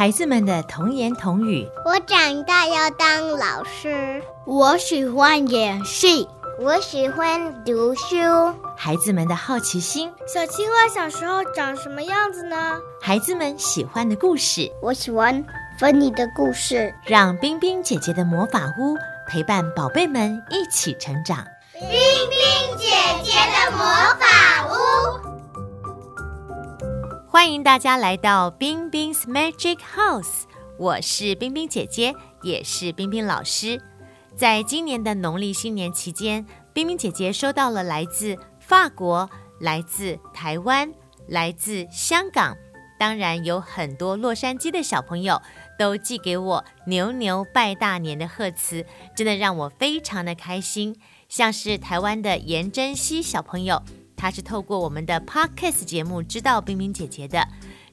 孩子们的童言童语。我长大要当老师。我喜欢演戏。我喜欢读书。孩子们的好奇心。小青蛙小时候长什么样子呢？孩子们喜欢的故事。我喜欢芬妮的故事。让冰冰姐姐的魔法屋陪伴宝贝们一起成长。冰冰姐姐的魔欢迎大家来到冰冰 's Magic House，我是冰冰姐姐，也是冰冰老师。在今年的农历新年期间，冰冰姐姐收到了来自法国、来自台湾、来自香港，当然有很多洛杉矶的小朋友都寄给我牛牛拜大年的贺词，真的让我非常的开心。像是台湾的颜真熙小朋友，他是透过我们的 Podcast 节目知道冰冰姐姐的。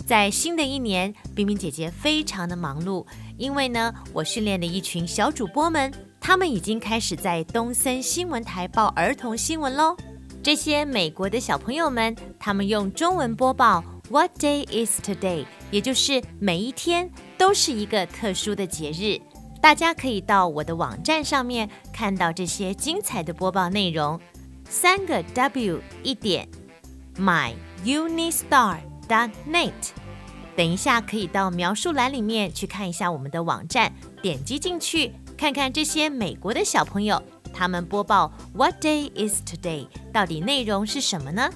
在新的一年，冰冰姐姐非常的忙碌，因为呢，我训练的一群小主播们。他们已经开始在东森新闻台报儿童新闻喽。这些美国的小朋友们，他们用中文播报 “What day is today”，也就是每一天都是一个特殊的节日。大家可以到我的网站上面看到这些精彩的播报内容。三个 W 一点 myunistar.net。等一下可以到描述栏里面去看一下我们的网站，点击进去。看看这些美国的小朋友，他们播报 What day is today？到底内容是什么呢？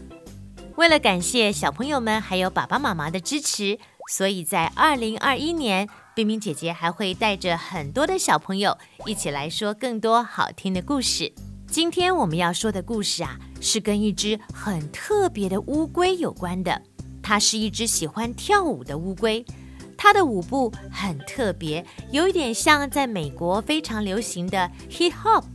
为了感谢小朋友们还有爸爸妈妈的支持，所以在二零二一年，冰冰姐姐还会带着很多的小朋友一起来说更多好听的故事。今天我们要说的故事啊，是跟一只很特别的乌龟有关的。它是一只喜欢跳舞的乌龟。它的舞步很特别，有一点像在美国非常流行的 hip hop。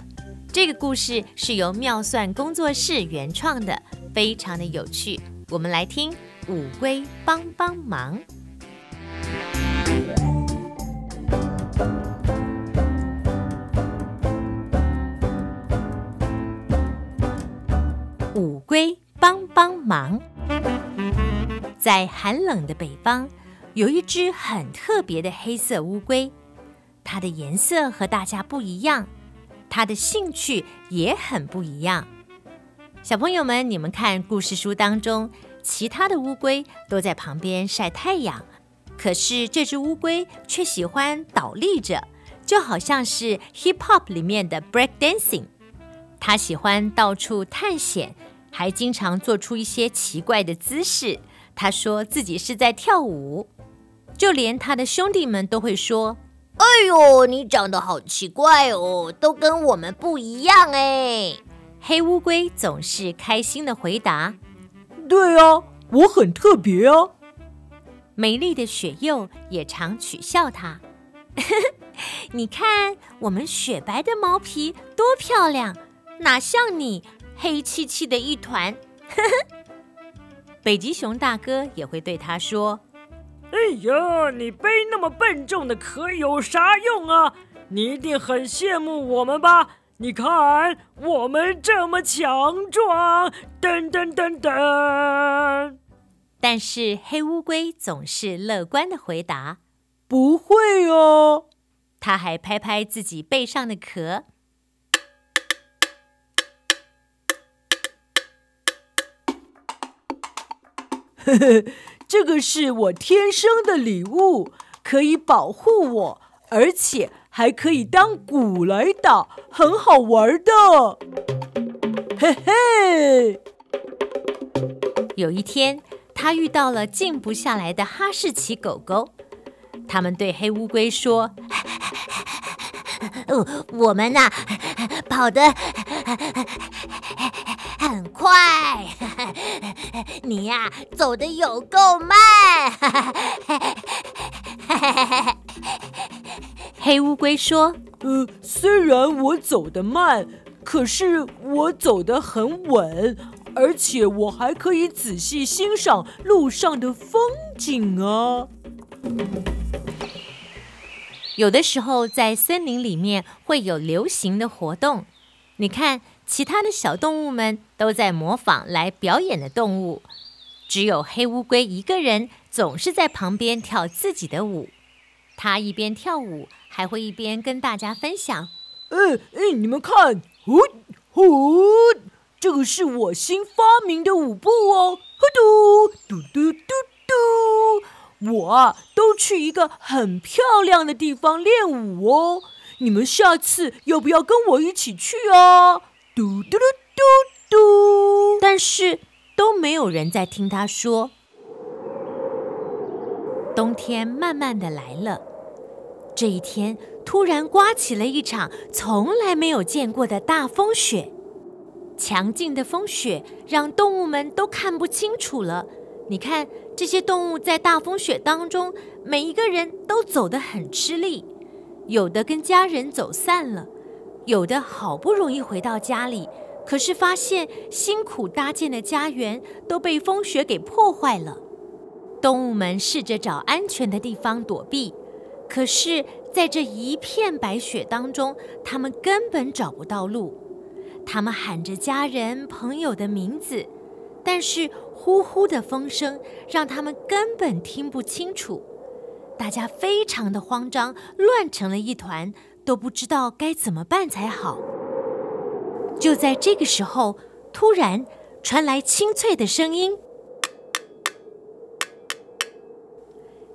这个故事是由妙算工作室原创的，非常的有趣。我们来听《乌龟帮帮忙》。帮帮忙，在寒冷的北方。有一只很特别的黑色乌龟，它的颜色和大家不一样，它的兴趣也很不一样。小朋友们，你们看故事书当中，其他的乌龟都在旁边晒太阳，可是这只乌龟却喜欢倒立着，就好像是 hip hop 里面的 break dancing。它喜欢到处探险，还经常做出一些奇怪的姿势。他说自己是在跳舞。就连他的兄弟们都会说：“哎呦，你长得好奇怪哦，都跟我们不一样哎。”黑乌龟总是开心的回答：“对啊，我很特别啊。”美丽的雪鼬也常取笑他：“ 你看我们雪白的毛皮多漂亮，哪像你黑漆漆的一团。”北极熊大哥也会对他说。哎呀，你背那么笨重的壳有啥用啊？你一定很羡慕我们吧？你看我们这么强壮，噔噔噔噔。但是黑乌龟总是乐观的回答：“不会哦。”他还拍拍自己背上的壳。这个是我天生的礼物，可以保护我，而且还可以当鼓来打，很好玩的。嘿嘿。有一天，他遇到了静不下来的哈士奇狗狗，他们对黑乌龟说：“ 我们呐，跑得很快。”你呀，走的有够慢！黑乌龟说：“呃，虽然我走得慢，可是我走得很稳，而且我还可以仔细欣赏路上的风景啊。”有的时候，在森林里面会有流行的活动，你看。其他的小动物们都在模仿来表演的动物，只有黑乌龟一个人总是在旁边跳自己的舞。他一边跳舞，还会一边跟大家分享：“哎哎，你们看，呼呼，这个是我新发明的舞步哦，呼嘟嘟嘟嘟嘟。我啊，都去一个很漂亮的地方练舞哦。你们下次要不要跟我一起去啊？嘟嘟嘟嘟嘟。但是都没有人在听他说。冬天慢慢的来了，这一天突然刮起了一场从来没有见过的大风雪。强劲的风雪让动物们都看不清楚了。你看，这些动物在大风雪当中，每一个人都走得很吃力，有的跟家人走散了，有的好不容易回到家里，可是发现辛苦搭建的家园都被风雪给破坏了。动物们试着找安全的地方躲避，可是在这一片白雪当中，他们根本找不到路。他们喊着家人朋友的名字，但是呼呼的风声让他们根本听不清楚。大家非常的慌张，乱成了一团，都不知道该怎么办才好。就在这个时候，突然传来清脆的声音。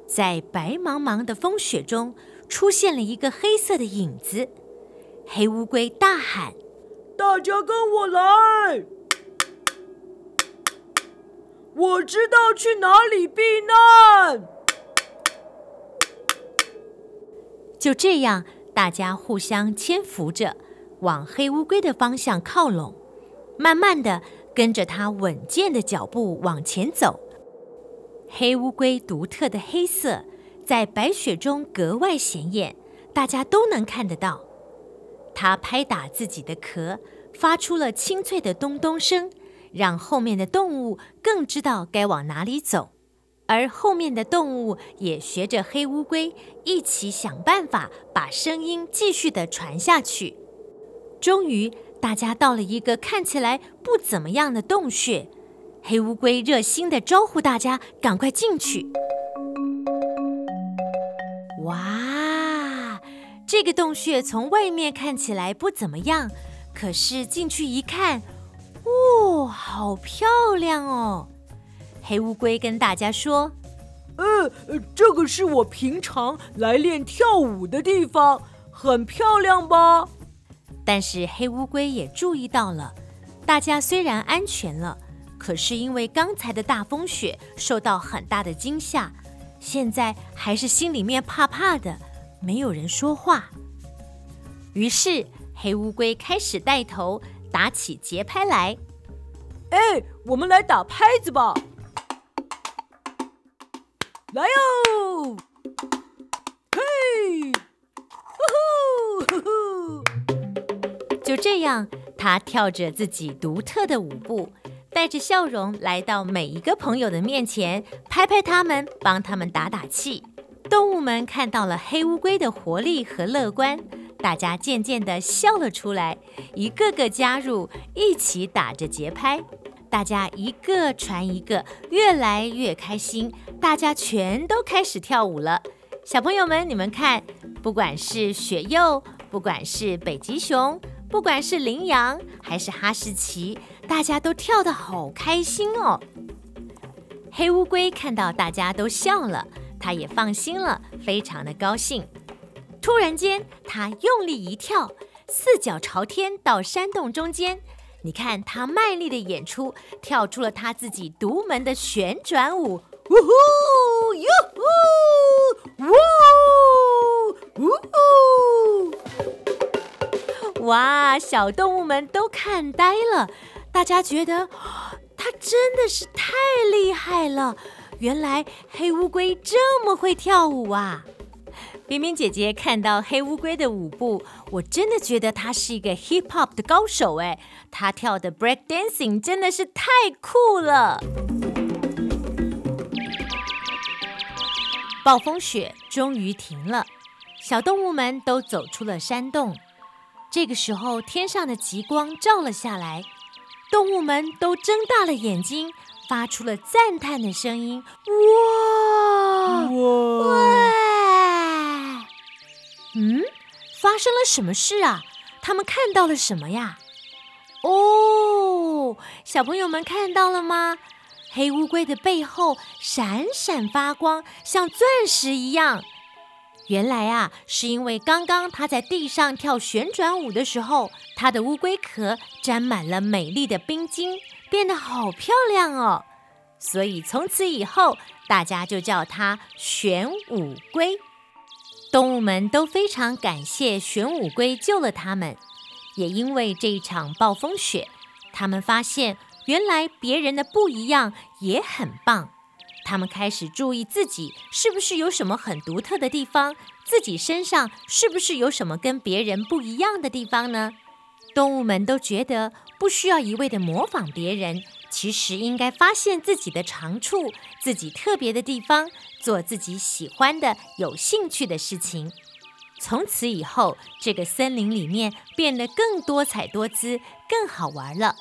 在白茫茫的风雪中，出现了一个黑色的影子。黑乌龟大喊：“大家跟我来！我知道去哪里避难。”就这样，大家互相搀扶着，往黑乌龟的方向靠拢，慢慢的跟着它稳健的脚步往前走。黑乌龟独特的黑色在白雪中格外显眼，大家都能看得到。它拍打自己的壳，发出了清脆的咚咚声，让后面的动物更知道该往哪里走。而后面的动物也学着黑乌龟，一起想办法把声音继续的传下去。终于，大家到了一个看起来不怎么样的洞穴。黑乌龟热心地招呼大家赶快进去。哇，这个洞穴从外面看起来不怎么样，可是进去一看，哦，好漂亮哦！黑乌龟跟大家说：“呃，这个是我平常来练跳舞的地方，很漂亮吧？”但是黑乌龟也注意到了，大家虽然安全了。可是因为刚才的大风雪受到很大的惊吓，现在还是心里面怕怕的，没有人说话。于是黑乌龟开始带头打起节拍来。哎，我们来打拍子吧！来哟！就这样，他跳着自己独特的舞步。带着笑容来到每一个朋友的面前，拍拍他们，帮他们打打气。动物们看到了黑乌龟的活力和乐观，大家渐渐地笑了出来，一个个加入，一起打着节拍。大家一个传一个，越来越开心。大家全都开始跳舞了。小朋友们，你们看，不管是雪柚，不管是北极熊，不管是羚羊，还是哈士奇。大家都跳得好开心哦！黑乌龟看到大家都笑了，它也放心了，非常的高兴。突然间，它用力一跳，四脚朝天到山洞中间。你看，它卖力的演出，跳出了它自己独门的旋转舞。呜呼！哟呼！呜呼！哇！小动物们都看呆了。大家觉得 它真的是太厉害了！原来黑乌龟这么会跳舞啊！冰冰姐姐看到黑乌龟的舞步，我真的觉得她是一个 hip hop 的高手哎！她跳的 break dancing 真的是太酷了！暴风雪终于停了，小动物们都走出了山洞。这个时候，天上的极光照了下来。动物们都睁大了眼睛，发出了赞叹的声音：“哇哇！嗯，发生了什么事啊？他们看到了什么呀？哦，小朋友们看到了吗？黑乌龟的背后闪闪发光，像钻石一样。原来啊，是因为刚刚它在地上跳旋转舞的时候，它的乌龟壳沾满了美丽的冰晶，变得好漂亮哦。所以从此以后，大家就叫它玄武龟。动物们都非常感谢玄武龟救了他们，也因为这一场暴风雪，他们发现原来别人的不一样也很棒。他们开始注意自己是不是有什么很独特的地方，自己身上是不是有什么跟别人不一样的地方呢？动物们都觉得不需要一味的模仿别人，其实应该发现自己的长处，自己特别的地方，做自己喜欢的、有兴趣的事情。从此以后，这个森林里面变得更多彩多姿，更好玩了。